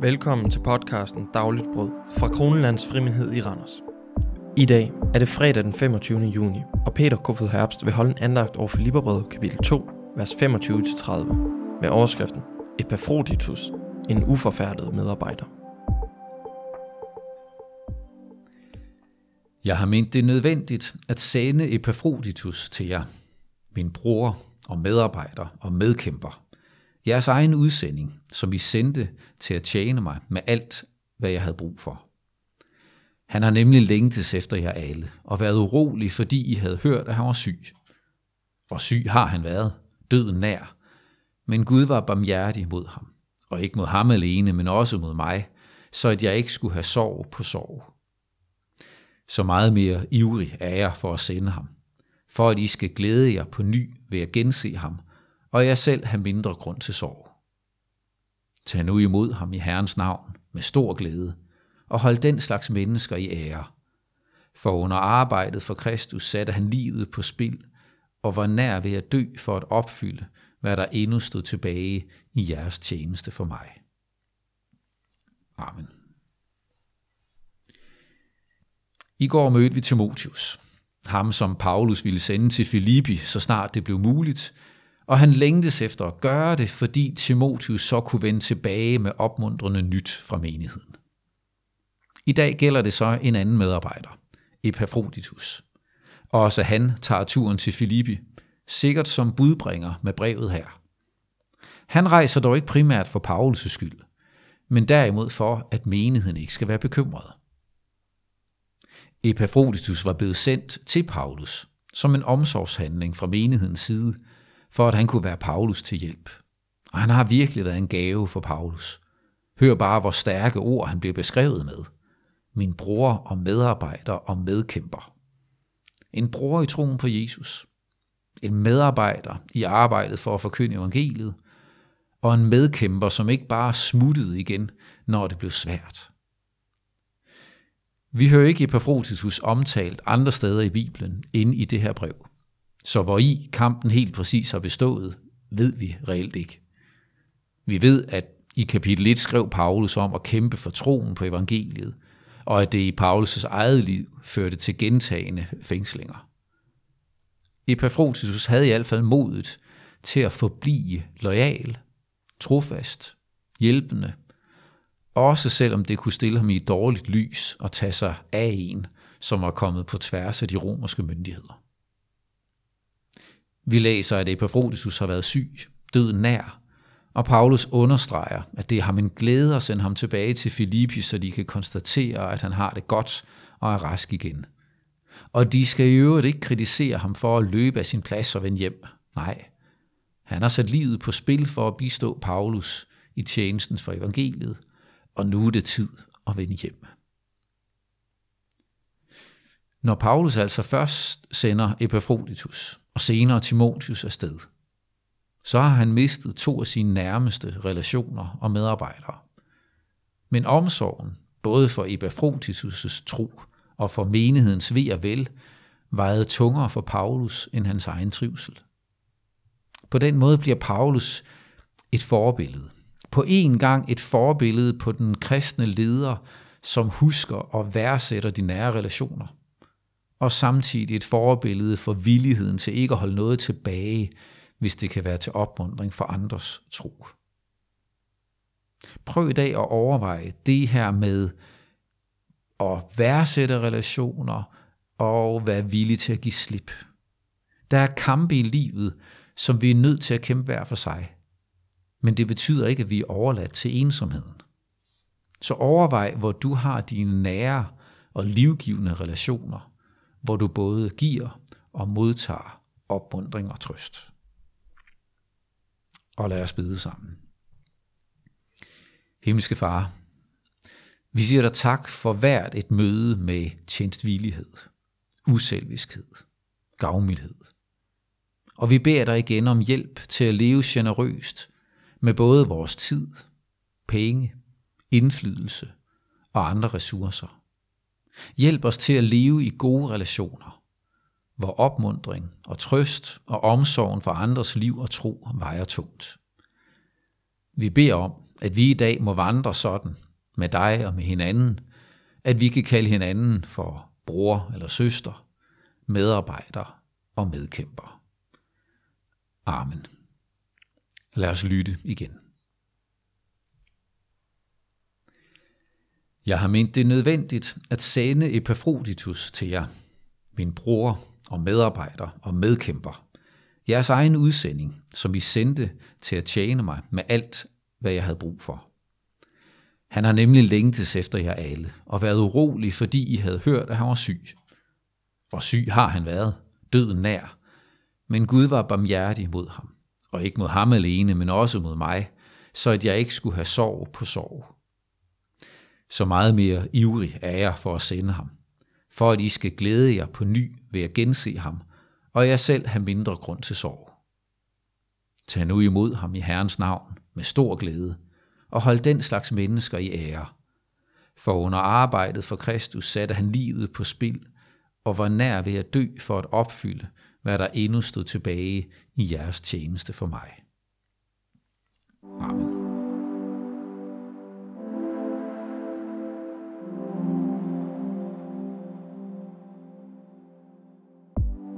Velkommen til podcasten Dagligt Brød fra Kronelands Frimindhed i Randers. I dag er det fredag den 25. juni, og Peter Kofod Herbst vil holde en andagt over Filipperbrevet kapitel 2, vers 25-30, med overskriften Epafroditus, en uforfærdet medarbejder. Jeg har ment det nødvendigt at sende Epafroditus til jer, min bror og medarbejder og medkæmper, jeres egen udsending, som I sendte til at tjene mig med alt, hvad jeg havde brug for. Han har nemlig længtes efter jer alle, og været urolig, fordi I havde hørt, at han var syg. Og syg har han været, døden nær. Men Gud var barmhjertig mod ham, og ikke mod ham alene, men også mod mig, så at jeg ikke skulle have sorg på sorg. Så meget mere ivrig er jeg for at sende ham, for at I skal glæde jer på ny ved at gense ham, og jeg selv have mindre grund til sorg. Tag nu imod ham i Herrens navn med stor glæde, og hold den slags mennesker i ære. For under arbejdet for Kristus satte han livet på spil, og var nær ved at dø for at opfylde, hvad der endnu stod tilbage i jeres tjeneste for mig. Amen. I går mødte vi Timotius, ham som Paulus ville sende til Filippi, så snart det blev muligt, og han længtes efter at gøre det, fordi Timotius så kunne vende tilbage med opmuntrende nyt fra menigheden. I dag gælder det så en anden medarbejder, Epafroditus. Og også han tager turen til Filippi, sikkert som budbringer med brevet her. Han rejser dog ikke primært for Paulus' skyld, men derimod for, at menigheden ikke skal være bekymret. Epafroditus var blevet sendt til Paulus som en omsorgshandling fra menighedens side, for at han kunne være Paulus til hjælp. Og han har virkelig været en gave for Paulus. Hør bare, hvor stærke ord han bliver beskrevet med. Min bror og medarbejder og medkæmper. En bror i troen på Jesus. En medarbejder i arbejdet for at forkynde evangeliet. Og en medkæmper, som ikke bare smuttede igen, når det blev svært. Vi hører ikke Epaphroditus omtalt andre steder i Bibelen end i det her brev. Så hvor i kampen helt præcis har bestået, ved vi reelt ikke. Vi ved, at i kapitel 1 skrev Paulus om at kæmpe for troen på evangeliet, og at det i Paulus' eget liv førte til gentagende fængslinger. Epaphroditus havde i hvert fald modet til at forblive lojal, trofast, hjælpende, også selvom det kunne stille ham i et dårligt lys og tage sig af en, som var kommet på tværs af de romerske myndigheder. Vi læser, at Epaphroditus har været syg, døden nær, og Paulus understreger, at det er ham en glæde at sende ham tilbage til Filippi, så de kan konstatere, at han har det godt og er rask igen. Og de skal i øvrigt ikke kritisere ham for at løbe af sin plads og vende hjem. Nej, han har sat livet på spil for at bistå Paulus i tjenesten for evangeliet, og nu er det tid at vende hjem. Når Paulus altså først sender Epafroditus, og senere Timotius afsted, så har han mistet to af sine nærmeste relationer og medarbejdere. Men omsorgen, både for Epafrotitus' tro og for menighedens ved og vel, vejede tungere for Paulus end hans egen trivsel. På den måde bliver Paulus et forbillede. På en gang et forbillede på den kristne leder, som husker og værdsætter de nære relationer og samtidig et forbillede for villigheden til ikke at holde noget tilbage, hvis det kan være til opmundring for andres tro. Prøv i dag at overveje det her med at værdsætte relationer og være villig til at give slip. Der er kampe i livet, som vi er nødt til at kæmpe hver for sig. Men det betyder ikke, at vi er overladt til ensomheden. Så overvej, hvor du har dine nære og livgivende relationer – hvor du både giver og modtager opmundring og trøst. Og lad os bede sammen. Himmelske Far, vi siger dig tak for hvert et møde med tjenstvillighed, uselviskhed, gavmildhed. Og vi beder dig igen om hjælp til at leve generøst med både vores tid, penge, indflydelse og andre ressourcer. Hjælp os til at leve i gode relationer, hvor opmundring og trøst og omsorgen for andres liv og tro vejer tungt. Vi beder om, at vi i dag må vandre sådan med dig og med hinanden, at vi kan kalde hinanden for bror eller søster, medarbejder og medkæmper. Amen. Lad os lytte igen. Jeg har ment det nødvendigt at sende Epafroditus til jer, min bror og medarbejder og medkæmper, jeres egen udsending, som I sendte til at tjene mig med alt, hvad jeg havde brug for. Han har nemlig længtes efter jer alle, og været urolig, fordi I havde hørt, at han var syg. Og syg har han været, døden nær. Men Gud var barmhjertig mod ham, og ikke mod ham alene, men også mod mig, så at jeg ikke skulle have sorg på sorg. Så meget mere ivrig er jeg for at sende ham, for at I skal glæde jer på ny ved at gense ham, og jeg selv har mindre grund til sorg. Tag nu imod ham i Herrens navn med stor glæde, og hold den slags mennesker i ære. For under arbejdet for Kristus satte han livet på spil, og var nær ved at dø for at opfylde, hvad der endnu stod tilbage i jeres tjeneste for mig. Amen.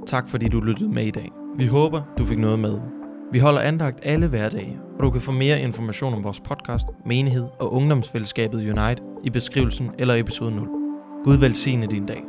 Tak fordi du lyttede med i dag. Vi håber, du fik noget med. Vi holder andagt alle hverdage, og du kan få mere information om vores podcast, menighed og ungdomsfællesskabet Unite i beskrivelsen eller episode 0. Gud velsigne din dag.